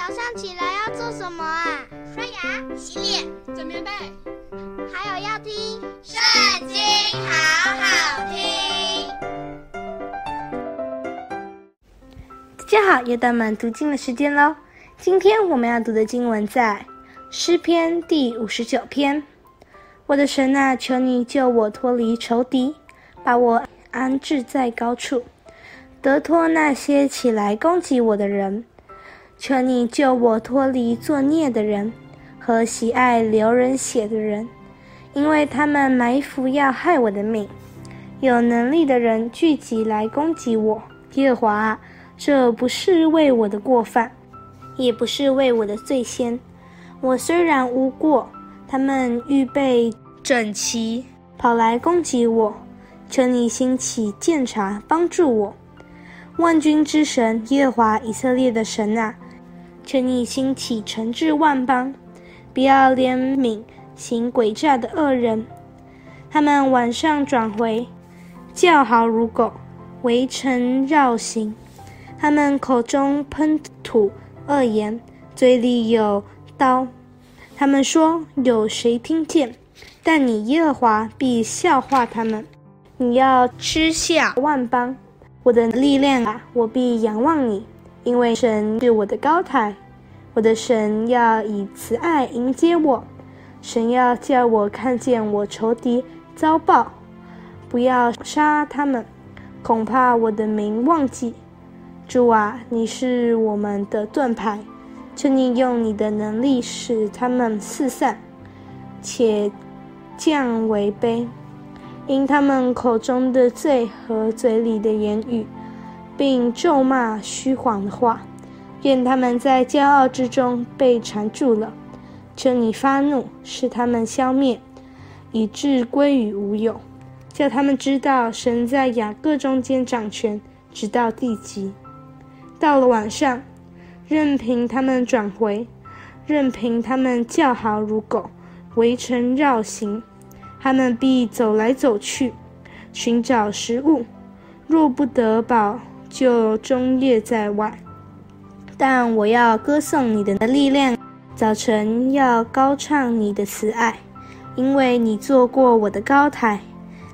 早上起来要做什么啊？刷牙、洗脸、整棉被，还有要听《圣经》，好好听。大家好，又到我们读经的时间喽。今天我们要读的经文在诗篇第五十九篇。我的神啊，求你救我脱离仇敌，把我安置在高处，得脱那些起来攻击我的人。求你救我脱离作孽的人和喜爱流人血的人，因为他们埋伏要害我的命。有能力的人聚集来攻击我。耶和华，这不是为我的过犯，也不是为我的罪愆。我虽然无过，他们预备整齐，跑来攻击我。求你兴起鉴察，帮助我。万军之神耶和华以色列的神啊！求你兴起惩治万邦，不要怜悯行诡诈的恶人。他们晚上转回，叫好如狗，围城绕行。他们口中喷吐恶言，嘴里有刀。他们说：有谁听见？但你耶和华必笑话他们。你要嗤笑万邦，我的力量啊，我必仰望你。因为神是我的高台，我的神要以慈爱迎接我，神要叫我看见我仇敌遭报，不要杀他们，恐怕我的名忘记。主啊，你是我们的盾牌，求你用你的能力使他们四散，且降为卑，因他们口中的罪和嘴里的言语。并咒骂虚谎的话，愿他们在骄傲之中被缠住了。求你发怒，使他们消灭，以致归于无有。叫他们知道神在雅各中间掌权，直到地极。到了晚上，任凭他们转回，任凭他们叫好如狗，围城绕行，他们必走来走去，寻找食物，若不得饱。就终夜在外，但我要歌颂你的力量，早晨要高唱你的慈爱，因为你做过我的高台，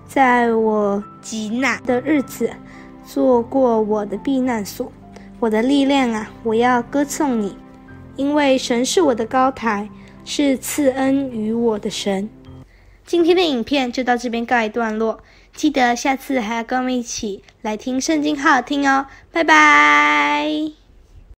在我极难的日子，做过我的避难所。我的力量啊，我要歌颂你，因为神是我的高台，是赐恩于我的神。今天的影片就到这边告一段落。记得下次还要跟我们一起来听圣经，好好听哦，拜拜。